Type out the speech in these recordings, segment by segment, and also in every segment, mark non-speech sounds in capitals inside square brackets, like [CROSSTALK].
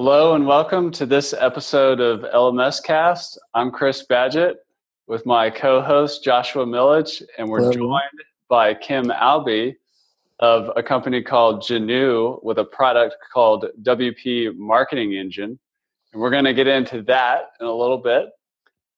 Hello and welcome to this episode of LMS Cast. I'm Chris Badgett with my co-host Joshua Millage, and we're Hello. joined by Kim Albee of a company called Genoo with a product called WP Marketing Engine. And we're going to get into that in a little bit.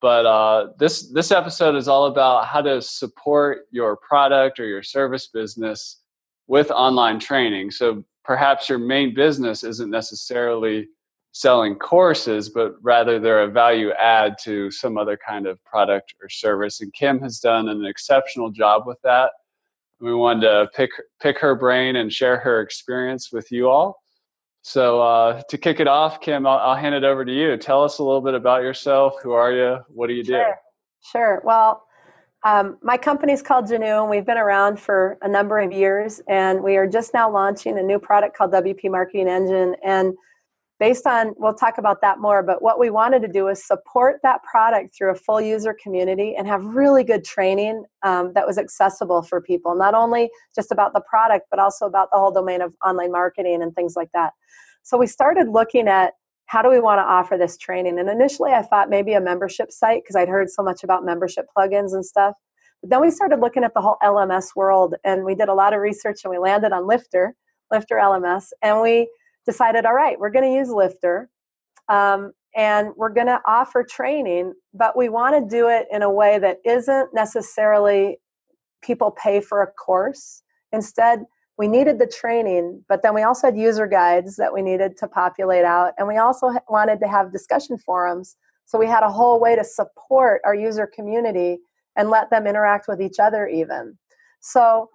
But uh, this this episode is all about how to support your product or your service business with online training. So perhaps your main business isn't necessarily selling courses, but rather they're a value add to some other kind of product or service. And Kim has done an exceptional job with that. We wanted to pick pick her brain and share her experience with you all. So uh, to kick it off, Kim, I'll, I'll, hand it over to you. Tell us a little bit about yourself. Who are you? What do you sure. do? Sure. Well, um, my company is called Genoo, and we've been around for a number of years. And we are just now launching a new product called WP Marketing Engine. And based on, we'll talk about that more, but what we wanted to do is support that product through a full user community and have really good training um, that was accessible for people, not only just about the product, but also about the whole domain of online marketing and things like that. So we started looking at how do we want to offer this training? And initially I thought maybe a membership site because I'd heard so much about membership plugins and stuff. But then we started looking at the whole LMS world and we did a lot of research and we landed on Lifter, Lifter LMS, and we decided, all right, we're going to use Lifter um, and we're going to offer training, but we want to do it in a way that isn't necessarily people pay for a course. Instead, we needed the training, but then we also had user guides that we needed to populate out, and we also wanted to have discussion forums. So we had a whole way to support our user community and let them interact with each other, even. So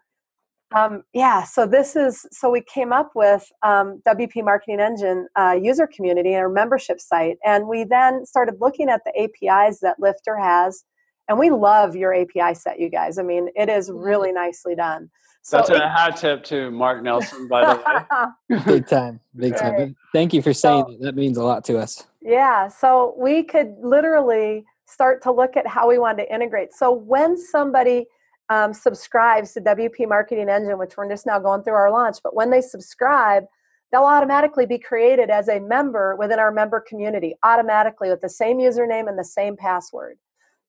um, yeah, so this is so we came up with um, WP Marketing Engine uh, user community and our membership site, and we then started looking at the APIs that Lifter has, and we love your API set, you guys. I mean, it is mm-hmm. really nicely done. So That's a hat tip to Mark Nelson, by the way. [LAUGHS] big time, big right. time. Thank you for saying so, that. That means a lot to us. Yeah, so we could literally start to look at how we want to integrate. So when somebody um, subscribes to WP Marketing Engine, which we're just now going through our launch, but when they subscribe, they'll automatically be created as a member within our member community, automatically with the same username and the same password.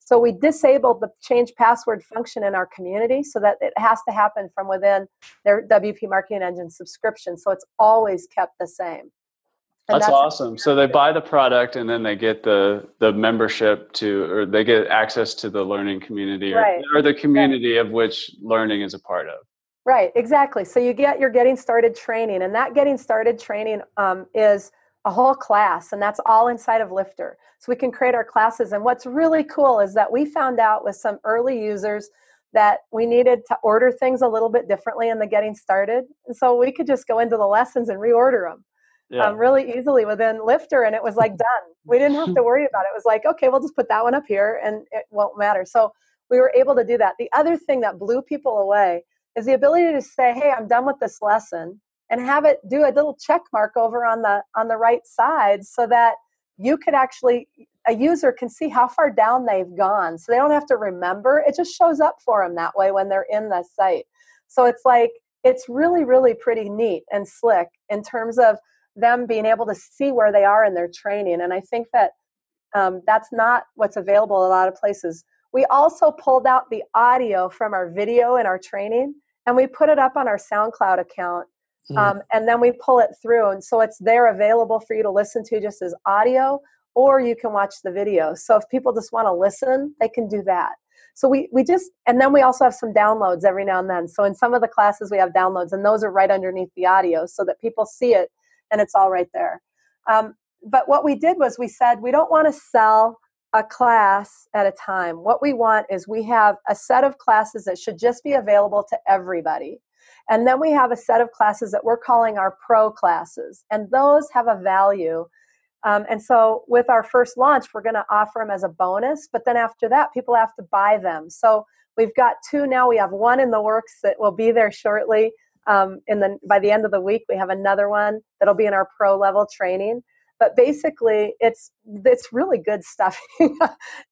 So we disabled the change password function in our community so that it has to happen from within their WP Marketing Engine subscription. So it's always kept the same. That's, that's, awesome. So they buy the product and then they get the the membership to, or they get access to the learning community, right. or, or, the community right. of which learning is a part of. Right. Exactly. So you get your getting started training, and that getting started training um, is a whole class, and that's all inside of Lifter. So we can create our classes. And what's really cool is that we found out with some early users that we needed to order things a little bit differently in the getting started, and so we could just go into the lessons and reorder them yeah. um, really easily within Lifter, and it was like done. We didn't have to worry about it. It was like, okay, we'll just put that one up here, and it won't matter. So we were able to do that. The other thing that blew people away is the ability to say, hey, I'm done with this lesson, and have it do a little check mark over on the on the right side, so that you could actually a user can see how far down they've gone so they don't have to remember it just shows up for them that way when they're in the site so it's like it's really really pretty neat and slick in terms of them being able to see where they are in their training. And I think that um, that's not what's available a lot of places. We also pulled out the audio from our video in our training and we put it up on our SoundCloud account. Um, and then we pull it through. And so it's there available for you to listen to just as audio, or you can watch the video. So if people just want to listen, they can do that. So we, we just, and then we also have some downloads every now and then. So in some of the classes, we have downloads, and those are right underneath the audio so that people see it and it's all right there. Um, but what we did was we said we don't want to sell a class at a time. What we want is we have a set of classes that should just be available to everybody. And then we have a set of classes that we're calling our pro classes, and those have a value. Um, and so, with our first launch, we're going to offer them as a bonus, but then after that, people have to buy them. So, we've got two now. We have one in the works that will be there shortly um, and then by the end of the week we have another one that'll be in our pro level training but basically it's it's really good stuff [LAUGHS]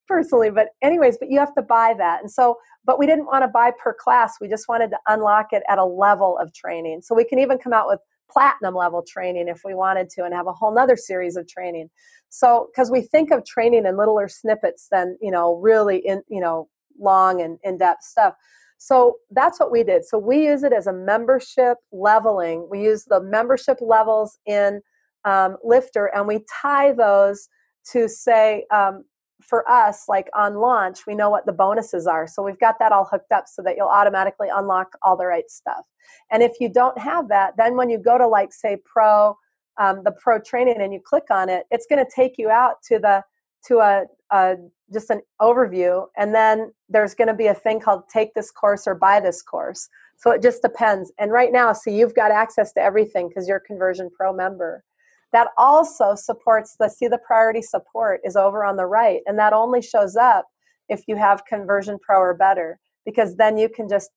personally but anyways but you have to buy that. And so but we didn't want to buy per class we just wanted to unlock it at a level of training. So we can even come out with platinum level training if we wanted to and have a whole nother series of training. So because we think of training in littler snippets than you know really in you know long and in-depth stuff. So that's what we did. So we use it as a membership leveling. We use the membership levels in um, lifter and we tie those to say um, for us, like on launch, we know what the bonuses are. So we've got that all hooked up so that you'll automatically unlock all the right stuff. And if you don't have that, then when you go to like say pro, um, the pro training and you click on it, it's going to take you out to the to a, a just an overview, and then there's going to be a thing called take this course or buy this course. So it just depends. And right now, see, you've got access to everything because you're a Conversion Pro member that also supports the see the priority support is over on the right and that only shows up if you have conversion pro or better because then you can just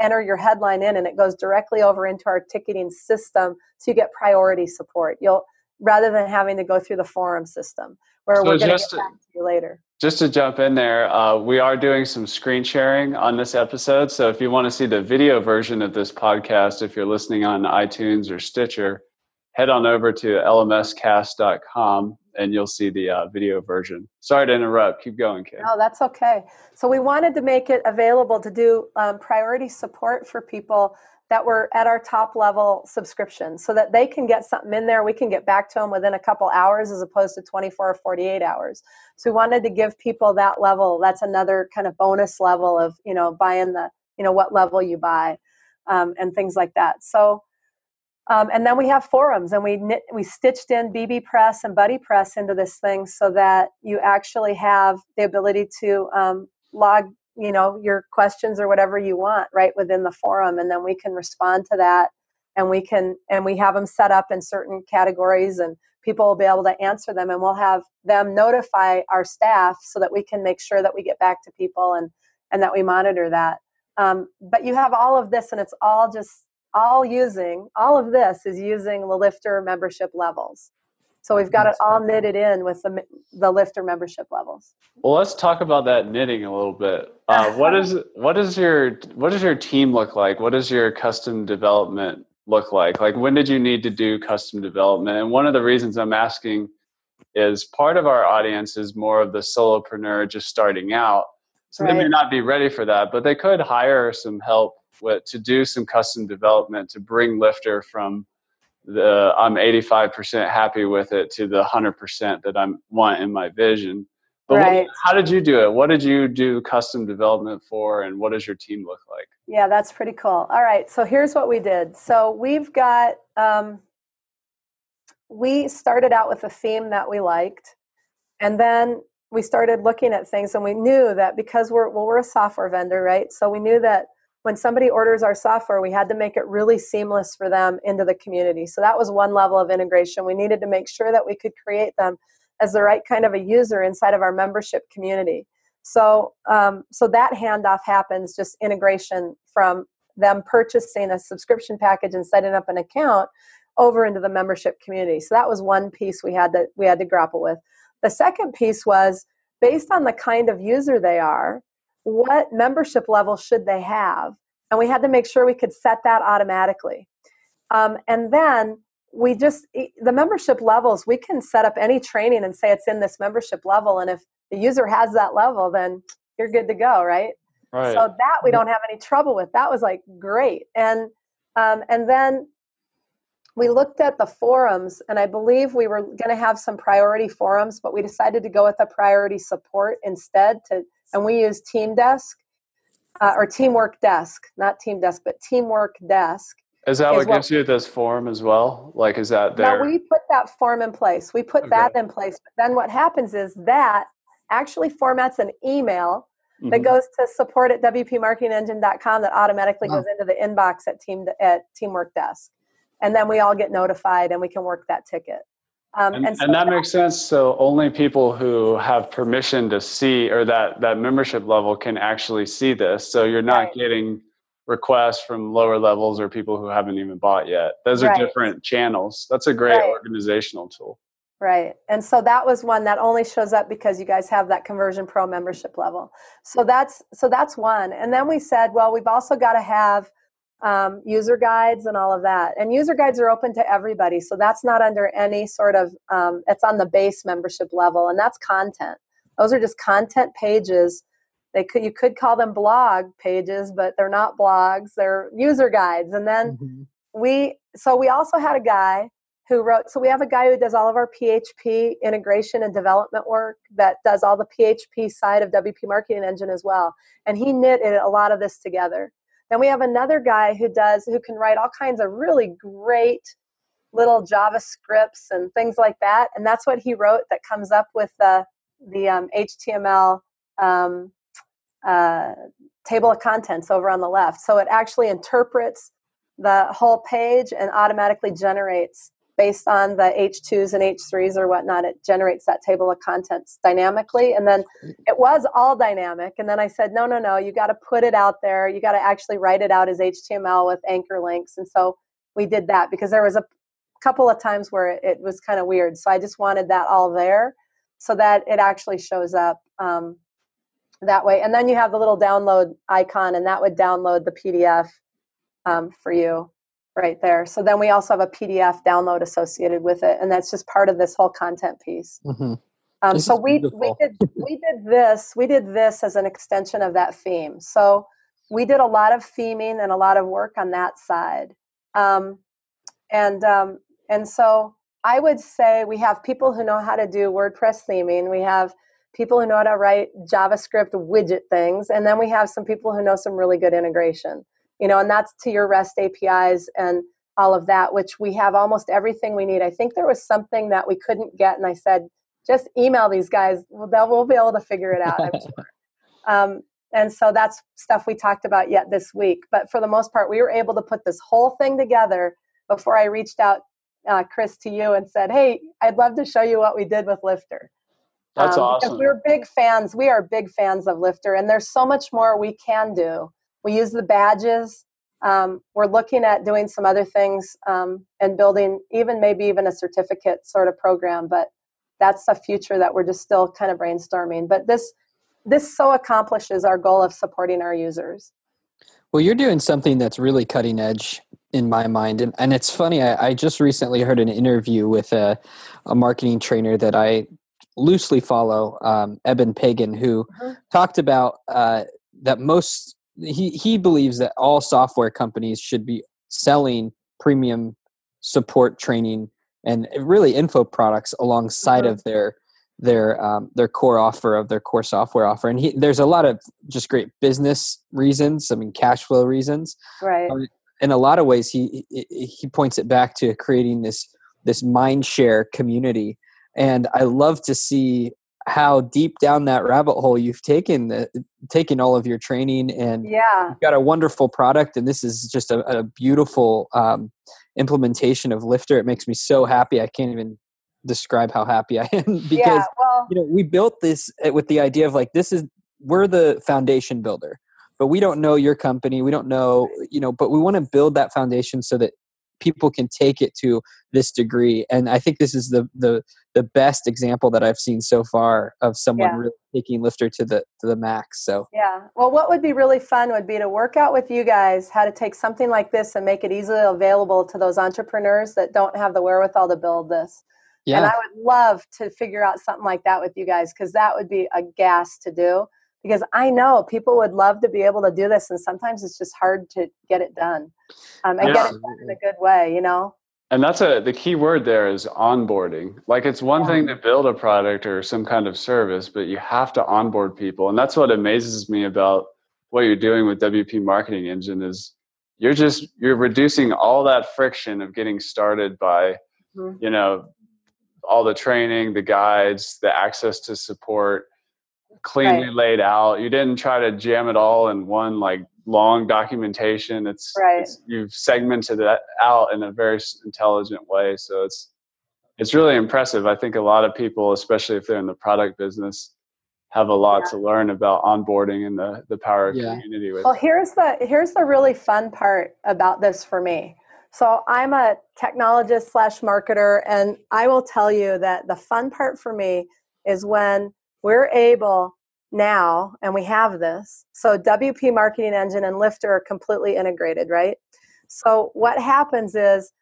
enter your headline in and it goes directly over into our ticketing system so you get priority support you'll rather than having to go through the forum system where so we're going to get back to you later just to jump in there, uh, we are doing some screen sharing on this episode. So if you want to see the video version of this podcast, if you're listening on iTunes or Stitcher, head on over to lmscast.com and you'll see the uh, video version. Sorry to interrupt. Keep going, Kate. No, that's okay. So we wanted to make it available to do um, priority support for people that were at our top level subscription so that they can get something in there. We can get back to them within a couple hours as opposed to 24 or 48 hours. So we wanted to give people that level. That's another kind of bonus level of, you know, buying the, you know, what level you buy um, and things like that. So um, and then we have forums, and we knit, we stitched in bbPress and BuddyPress into this thing so that you actually have the ability to um, log, you know, your questions or whatever you want right within the forum, and then we can respond to that, and we can and we have them set up in certain categories, and people will be able to answer them, and we'll have them notify our staff so that we can make sure that we get back to people and and that we monitor that. Um, but you have all of this, and it's all just all using all of this is using the lifter membership levels. So we've got it all knitted in with the, the lifter membership levels. Well let's talk about that knitting a little bit. Uh, [LAUGHS] what is what is your what does your team look like? What does your custom development look like? Like when did you need to do custom development? And one of the reasons i'm asking is part of our audience is more of the solopreneur just starting out. So right. they may not be ready for that but they could hire some help with, to do some custom development to bring Lifter from the I'm 85% happy with it to the 100% that I want in my vision. But right. what, how did you do it? What did you do custom development for, and what does your team look like? Yeah, that's pretty cool. All right, so here's what we did. So we've got um, we started out with a theme that we liked, and then we started looking at things, and we knew that because we're well, we're a software vendor, right? So we knew that when somebody orders our software, we had to make it really seamless for them into the community. So that was one level of integration. We needed to make sure that we could create them as the right kind of a user inside of our membership community. So, um, so that handoff happens just integration from them purchasing a subscription package and setting up an account over into the membership community. So that was one piece we had to we had to grapple with. The second piece was based on the kind of user they are what membership level should they have? And we had to make sure we could set that automatically. Um, and then we just, the membership levels, we can set up any training and say it's in this membership level. And if the user has that level, then you're good to go, right? Right. So that we don't have any trouble with. That was like great. And um, and then we looked at the forums, and I believe we were going to have some priority forums, but we decided to go with a priority support instead to and we use Team Desk uh, or Teamwork Desk, not Team Desk, but Teamwork Desk. Is that what gives you this form as well? Like, is that there? No, we put that form in place. We put okay. that in place. But then what happens is that actually formats an email mm-hmm. that goes to support at wpmarketingengine.com that automatically oh. goes into the inbox at team at Teamwork Desk, and then we all get notified and we can work that ticket. Um, and, and, so and, that, that makes sense. So only people who have permission to see or that that membership level can actually see this. So you're not right. getting requests from lower levels or people who haven't even bought yet. Those right. are different channels. That's a great right. organizational tool. Right. And so that was one that only shows up because you guys have that conversion pro membership level. So that's so that's one. And then we said, well, we've also got to have um, user guides and all of that. And user guides are open to everybody, so that's not under any sort of. Um, it's on the base membership level, and that's content. Those are just content pages. They could you could call them blog pages, but they're not blogs. They're user guides. And then mm-hmm. we so we also had a guy who wrote so we have a guy who does all of our php integration and development work that does all the php side of wp marketing engine as well and he knit a lot of this together then we have another guy who does who can write all kinds of really great little javascripts and things like that and that's what he wrote that comes up with the the um, html um, uh, table of contents over on the left. So it actually interprets the whole page and automatically generates based on the H2s and H3s or whatnot, it generates that table of contents dynamically. And then it was all dynamic. And then I said, no, no, no, you got to put it out there. You got to actually write it out as HTML with anchor links. And so we did that because there was a couple of times where it, was kind of weird. So I just wanted that all there so that it actually shows up um, that way. And then you have the little download icon, and that would download the PDF um, for you right there. So then we also have a PDF download associated with it, and that's just part of this whole content piece. Mm-hmm. Um, so we we did we did this we did this as an extension of that theme. So we did a lot of theming and a lot of work on that side, um, and um, and so I would say we have people who know how to do WordPress theming. We have people who know how to write JavaScript widget things, and then we have some people who know some really good integration you know, and that's to your REST APIs and all of that, which we have almost everything we need. I think there was something that we couldn't get, and I said, just email these guys. Well, they'll we'll be able to figure it out. I'm sure. [LAUGHS] Um, and so that's stuff we talked about yet this week. But for the most part, we were able to put this whole thing together before I reached out, uh, Chris, to you and said, "Hey, I'd love to show you what we did with Lifter." That's um, awesome. We're big fans. We are big fans of Lifter, and there's so much more we can do we use the badges. Um, we're looking at doing some other things um, and building even maybe even a certificate sort of program, but that's a future that we're just still kind of brainstorming. But this this so accomplishes our goal of supporting our users. Well, you're doing something that's really cutting edge in my mind. And, and it's funny, I, I just recently heard an interview with a, a marketing trainer that I loosely follow, um, Eben Pagan, who mm-hmm. talked about uh, that most he he believes that all software companies should be selling premium support training and really info products alongside mm-hmm. of their their um, their core offer of their core software offer. And he, there's a lot of just great business reasons i mean cash flow reasons right. um, in a lot of ways he he points it back to creating this this mind share community. And i love to see how deep down that rabbit hole you've taken the, taken all of your training and yeah. you've got a wonderful product and this is just a, a beautiful um, implementation of lifter. It makes me so happy. I can't even describe how happy i am [LAUGHS] because yeah, well, you know we built this eh, with the idea of like this is we're the foundation builder but we don't know your company. We don't know you know but we want to build that foundation so that people can take it to this degree and i think this is the the the best example that i've seen so far of someone yeah. really taking lifter to the to the max so yeah well what would be really fun would be to work out with you guys how to take something like this and make it easily available to those entrepreneurs that don't have the wherewithal to build this yeah. and i would love to figure out something like that with you guys because that would be a gas to do because I know people would love to be able to do this, and sometimes it's just hard to get it done um, and yeah. get it done in a good way, you know. And that's a the key word there is onboarding. Like it's one yeah. thing to build a product or some kind of service, but you have to onboard people, and that's what amazes me about what you're doing with WP Marketing Engine is you're just you're reducing all that friction of getting started by mm-hmm. you know all the training, the guides, the access to support cleanly right. laid out. You didn't try to jam it all in one like long documentation. It's, right. it's you've segmented that out in a very intelligent way. So it's it's really impressive. I think a lot of people, especially if they're in the product business, have a lot yeah. to learn about onboarding and the the power of yeah. community. With well, here's the here's the really fun part about this for me. So I'm a technologist slash marketer, and I will tell you that the fun part for me is when we're able now, and we have this. So WP Marketing Engine and Lifter are completely integrated, right? So what happens is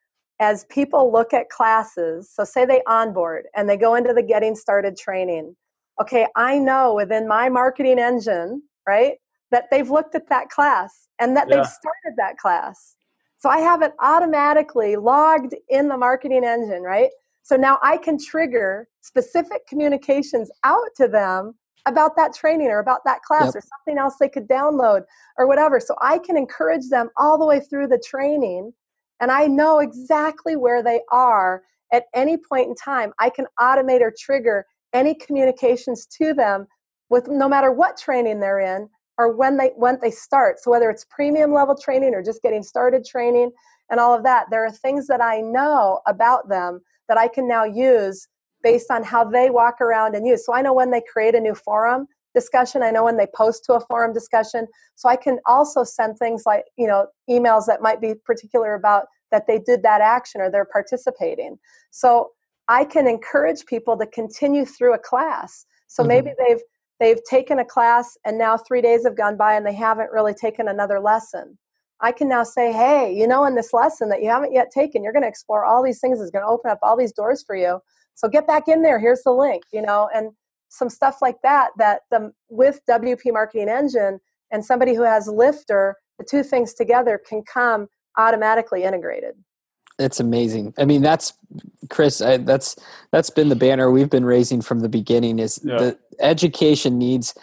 as people look at classes, so say they onboard and they go into the getting started training. Okay, I know within my marketing engine, right, that they've looked at that class and that yeah. they've started that class. So I have it automatically logged in the marketing engine, right? So now I can trigger specific communications out to them about that training or about that class yep. or something else they could download or whatever. So I can encourage them all the way through the training and I know exactly where they are at any point in time. I can automate or trigger any communications to them with no matter what training they're in or when they when they start. So whether it's premium level training or just getting started training and all of that, there are things that I know about them that I can now use based on how they walk around and use. So I know when they create a new forum discussion, I know when they post to a forum discussion. So I can also send things like, you know, emails that might be particular about that they did that action or they're participating. So I can encourage people to continue through a class. So mm-hmm. maybe they've they've taken a class and now 3 days have gone by and they haven't really taken another lesson. I can now say, hey, you know, in this lesson that you haven't yet taken, you're going to explore all these things. It's going to open up all these doors for you. So get back in there. Here's the link, you know, and some stuff like that. That the with WP Marketing Engine and somebody who has Lifter, the two things together can come automatically integrated. It's amazing. I mean, that's Chris. I, that's that's been the banner we've been raising from the beginning. Is yeah. the education needs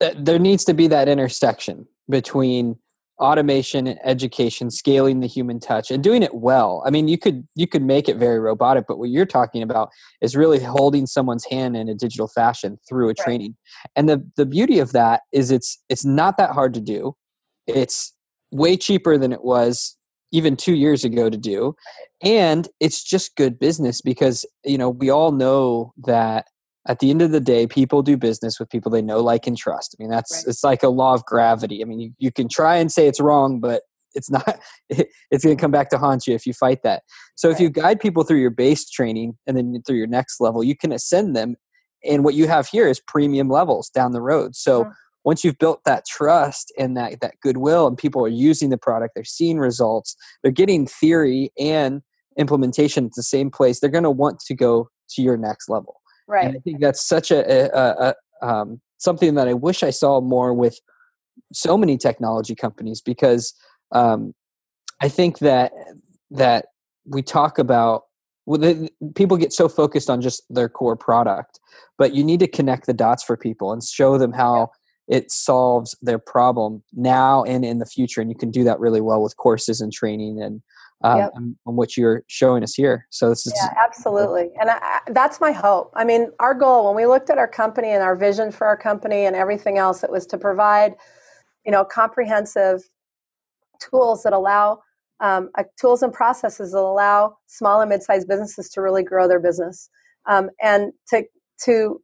uh, there needs to be that intersection between automation and education scaling the human touch and doing it well. I mean you could you could make it very robotic but what you're talking about is really holding someone's hand in a digital fashion through a right. training. And the the beauty of that is it's it's not that hard to do. It's way cheaper than it was even 2 years ago to do. And it's just good business because you know we all know that at the end of the day, people do business with people they know, like, and trust. I mean, that's right. it's like a law of gravity. I mean, you, you can try and say it's wrong, but it's not. [LAUGHS] It, it's going to come back to haunt you if you fight that. So, right. if you guide people through your base training and then through your next level, you can ascend them. And what you have here is premium levels down the road. So. Mm-hmm. Once you've built that trust and that, that goodwill, and people are using the product, they're seeing results, they're getting theory and implementation at the same place, they're going to want to go to your next level. Right. And I think that's such a, a, a um, something that I wish I saw more with so many technology companies because um, I think that that we talk about well, the, people get so focused on just their core product, but you need to connect the dots for people and show them how it solves their problem now and in the future. And you can do that really well with courses and training and um, yep. on, on, what you're showing us here. So this is yeah, absolutely, and I, that's my hope. I mean, our goal when we looked at our company and our vision for our company and everything else, it was to provide, you know, comprehensive tools that allow um, uh, tools and processes that allow small and mid-sized businesses to really grow their business, um, and to to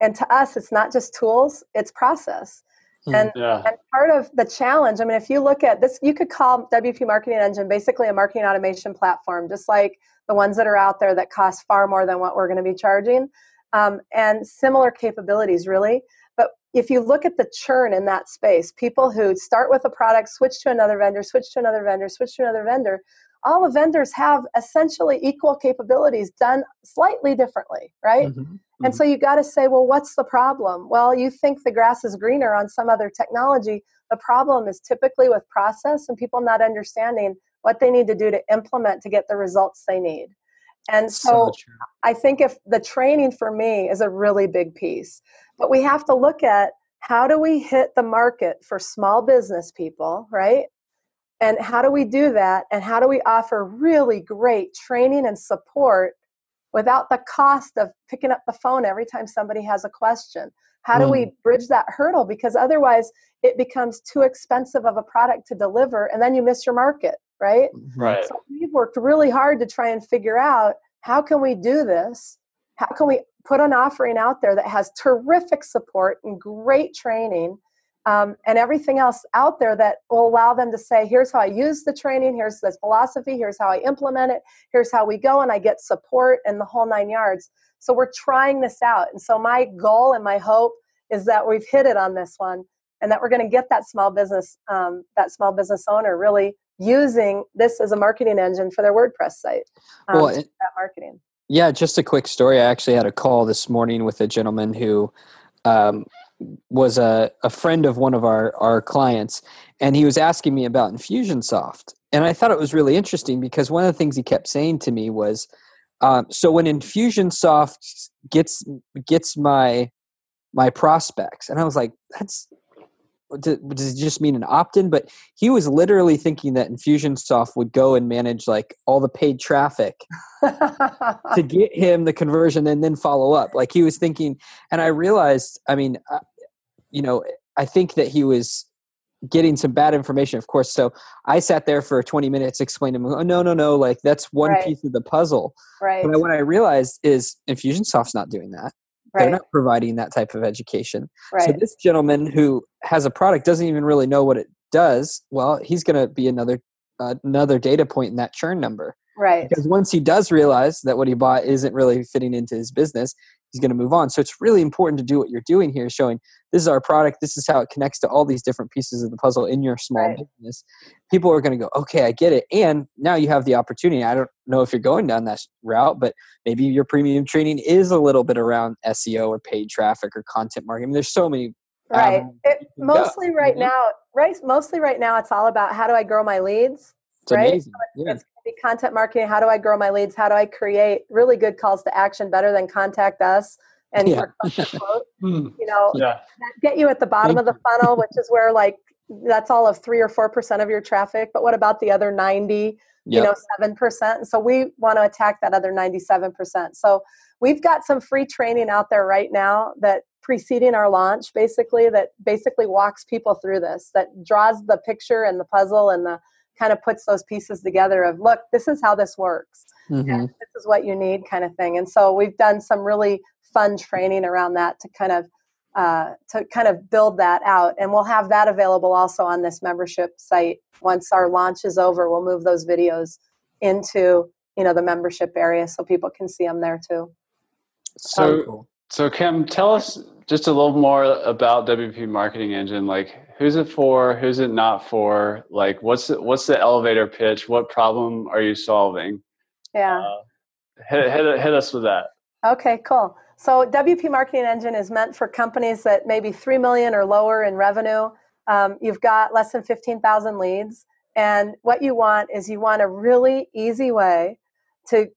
and to us, it's not just tools; it's process. Hmm. And, yeah. and part of the challenge, I mean, if you look at this, you could call WP Marketing Engine basically a marketing automation platform, just like the ones that are out there that cost far more than what we're going to be charging, um, and similar capabilities, really. But if you look at the churn in that space, people who start with a product, switch to another vendor, switch to another vendor, switch to another vendor, all the vendors have essentially equal capabilities done slightly differently, right? Mm-hmm. And mm-hmm. so you got to say, well, what's the problem? Well, you think the grass is greener on some other technology. The problem is typically with process and people not understanding what they need to do to implement to get the results they need. And so, so I think if the training for me is a really big piece, but we have to look at how do we hit the market for small business people, right? And how do we do that? And how do we offer really great training and support without the cost of picking up the phone every time somebody has a question? How do mm. we bridge that hurdle? Because otherwise, it becomes too expensive of a product to deliver, and then you miss your market, right? Right. So we've worked really hard to try and figure out how can we do this? How can we put an offering out there that has terrific support and great training um, and everything else out there that will allow them to say, here's how I use the training, here's the philosophy, here's how I implement it, here's how we go, and I get support and the whole nine yards. So we're trying this out. And so my goal and my hope is that we've hit it on this one and that we're going to get that small business um, that small business owner really using this as a marketing engine for their WordPress site. Um, well, it, that marketing. Yeah, just a quick story. I actually had a call this morning with a gentleman who um, was a, a friend of one of our, our clients, and he was asking me about Infusionsoft. And I thought it was really interesting because one of the things he kept saying to me was, um, "So when Infusionsoft gets gets my my prospects," and I was like, "That's does it just mean an opt-in but he was literally thinking that infusionsoft would go and manage like all the paid traffic [LAUGHS] to get him the conversion and then follow up like he was thinking and i realized i mean uh, you know i think that he was getting some bad information of course so i sat there for 20 minutes explaining oh, no no no like that's one right. piece of the puzzle right but what i realized is infusionsoft's not doing that Right. They're not providing that type of education. Right. So this gentleman who has a product doesn't even really know what it does. Well, he's going to be another uh, another data point in that churn number. Right. Because once he does realize that what he bought isn't really fitting into his business, he's going to move on. So it's really important to do what you're doing here, showing this is our product, this is how it connects to all these different pieces of the puzzle in your small right. business. People are going to go, okay, I get it. And now you have the opportunity. I don't know if you're going down that route, but maybe your premium training is a little bit around SEO or paid traffic or content marketing. I mean, there's so many. Right. It, mostly right mm-hmm. now, right? Mostly right now, it's all about how do I grow my leads. It's right? amazing. So it's, yeah be content marketing. How do I grow my leads? How do I create really good calls to action better than contact us? And yeah. [LAUGHS] quote, hmm. you know, yeah. get you at the bottom Thank of the funnel, [LAUGHS] which is where like that's all of three or four percent of your traffic. But what about the other ninety? Yep. You know, seven percent. So we want to attack that other ninety-seven percent. So we've got some free training out there right now that preceding our launch basically that basically walks people through this that draws the picture and the puzzle and the kind of puts those pieces together of look this is how this works. Mm-hmm. this is what you need kind of thing. And so we've done some really fun training around that to kind of uh, to kind of build that out. And we'll have that available also on this membership site. Once our launch is over we'll move those videos into you know the membership area so people can see them there too. So um, so kim tell us just a little more about wp marketing engine like who's it for? Who's it not for? Like what's the, what's the elevator pitch? What problem are you solving? Yeah. Uh, hit, hit, hit us with that. Okay cool. So wp marketing engine is meant for companies that maybe 3 million or lower in revenue. Um, you've got less than 15000 leads and what you want is you want a really easy way to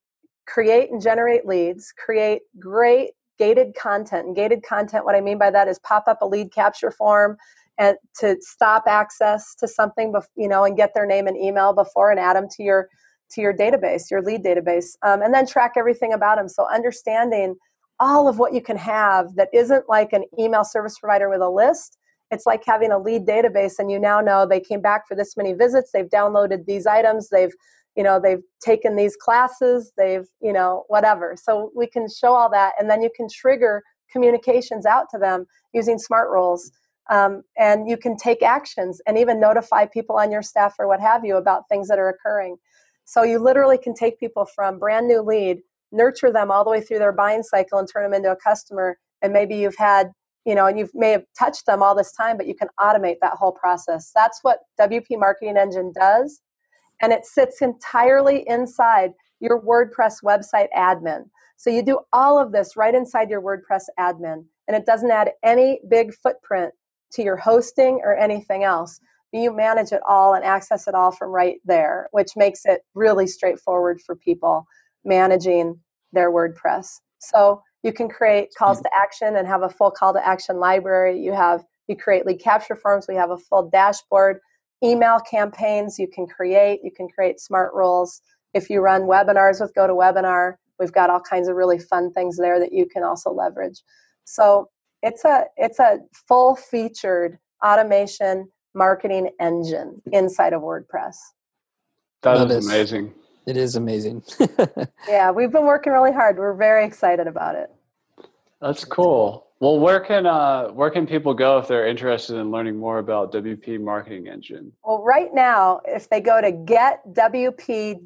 create and generate leads create great gated content. And gated content what i mean by that is pop up a lead capture form and to stop access to something, you know, and get their name and email before and add them to your to your database, your lead database, um, and then track everything about them. So understanding all of what you can have that isn't like an email service provider with a list. It's like having a lead database, and you now know they came back for this many visits. They've downloaded these items. They've you know they've taken these classes they've you know whatever so we can show all that and then you can trigger communications out to them using smart rules um, and you can take actions and even notify people on your staff or what have you about things that are occurring. So you literally can take people from brand new lead, nurture them all the way through their buying cycle and turn them into a customer. And maybe you've had, you know, and you may have touched them all this time, but you can automate that whole process. That's what WP Marketing Engine does. And it sits entirely inside your WordPress website admin. So you do all of this right inside your WordPress admin, and it doesn't add any big footprint to your hosting or anything else. You manage it all and access it all from right there, which makes it really straightforward for people managing their WordPress. So you can create calls to action and have a full call to action library. You have you create lead capture forms. We have a full dashboard. Email campaigns you can create. You can create smart rules. If you run webinars with GoToWebinar, we've got all kinds of really fun things there that you can also leverage. So it's a it's a full featured automation marketing engine inside of WordPress. That is amazing. It is amazing. [LAUGHS] yeah, we've been working really hard. We're very excited about it. That's cool. Well, where can uh, where can people go if they're interested in learning more about WP Marketing Engine? Well, right now, if they go to getwp.me,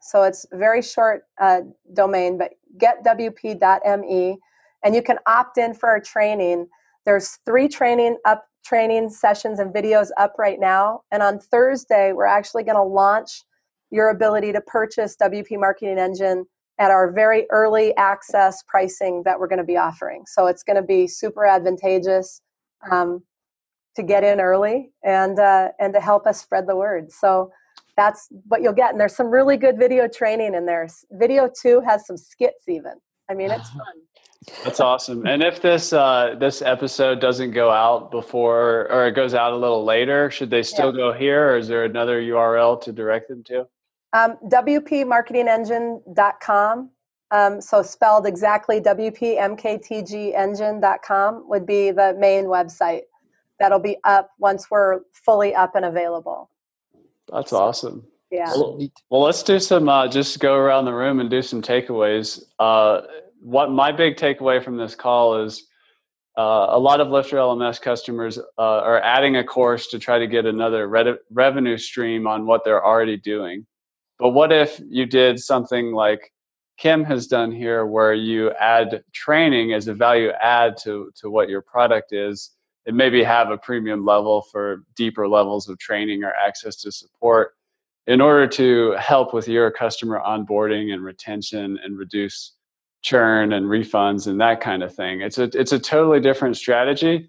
so it's very short uh, domain, but getwp.me, and you can opt in for our training. There's three training up training sessions and videos up right now. And on Thursday, we're actually going to launch your ability to purchase WP Marketing Engine at our very early access pricing that we're going to be offering. So it's going to be super advantageous um, to get in early and uh, and to help us spread the word. So that's what you'll get. And there's some really good video training in there. Video two has some skits even. I mean, it's [LAUGHS] fun. That's awesome. And if this uh, this episode doesn't go out before, or it goes out a little later, should they still yeah. go here, or is there another URL to direct them to? Um, WPMarketingEngine.com. Um, so spelled exactly WPMKTGEngine.com would be the main website that'll be up once we're fully up and available. That's awesome. Yeah. Well, let's do some, uh, just go around the room and do some takeaways. Uh, what my big takeaway from this call is uh, a lot of Lifter LMS customers uh, are adding a course to try to get another re- revenue stream on what they're already doing. But what if you did something like Kim has done here, where you add training as a value add to, to what your product is, and maybe have a premium level for deeper levels of training or access to support in order to help with your customer onboarding and retention and reduce churn and refunds and that kind of thing. It's a it's a totally different strategy,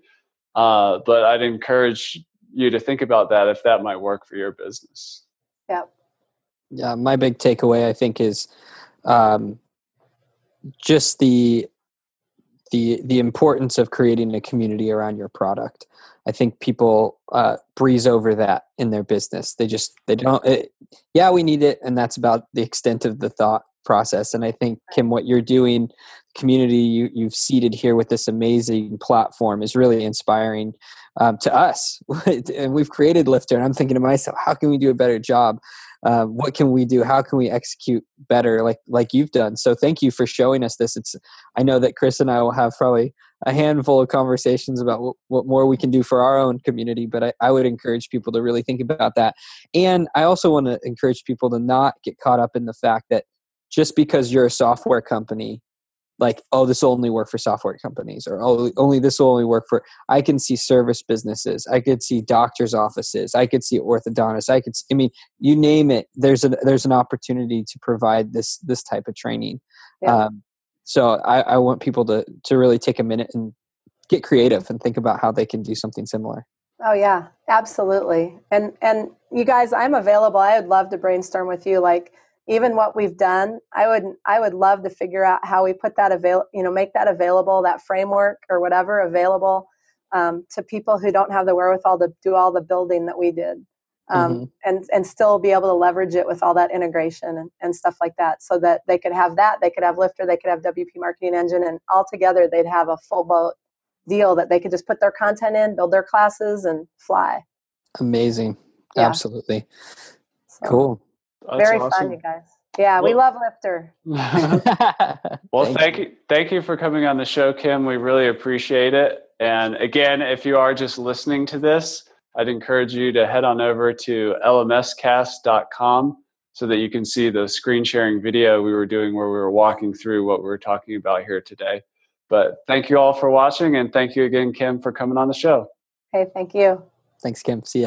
uh, but I'd encourage you to think about that if that might work for your business. Yeah. Yeah, my big takeaway I think is um, just the the the importance of creating a community around your product. I think people uh, breeze over that in their business. They just they don't. It, yeah, we need it, and that's about the extent of the thought process. And I think Kim, what you're doing, community you you've seeded here with this amazing platform is really inspiring um, to us. [LAUGHS] and we've created Lifter, and I'm thinking to myself, how can we do a better job? Uh, what can we do? How can we execute better, like like you've done? So thank you for showing us this. It's I know that Chris and I will have probably a handful of conversations about what, what more we can do for our own community. But I, I would encourage people to really think about that. And I also want to encourage people to not get caught up in the fact that just because you're a software company like oh this will only work for software companies or oh only this will only work for i can see service businesses i could see doctors offices i could see orthodontists i could i mean you name it there's a there's an opportunity to provide this this type of training. Yeah. um, so I, I want people to to really take a minute and get creative and think about how they can do something similar. Oh yeah absolutely. And and you guys i'm available. I would love to brainstorm with you like even what we've done i would i would love to figure out how we put that avail you know make that available that framework or whatever available um, to people who don't have the wherewithal to do all the building that we did um, mm-hmm. and and still be able to leverage it with all that integration and, and stuff like that so that they could have that they could have lifter they could have wp marketing engine and all together they'd have a full boat deal that they could just put their content in build their classes and fly amazing yeah. absolutely so. cool that's Very awesome. fun, you guys. Yeah, well, we love Lifter. [LAUGHS] well, thank, thank you. Thank you for coming on the show, Kim. We really appreciate it. And again, if you are just listening to this, I'd encourage you to head on over to lmscast.com so that you can see the screen sharing video we were doing where we were walking through what we were talking about here today. But thank you all for watching, and thank you again, Kim, for coming on the show. Hey, thank you. Thanks, Kim. See ya.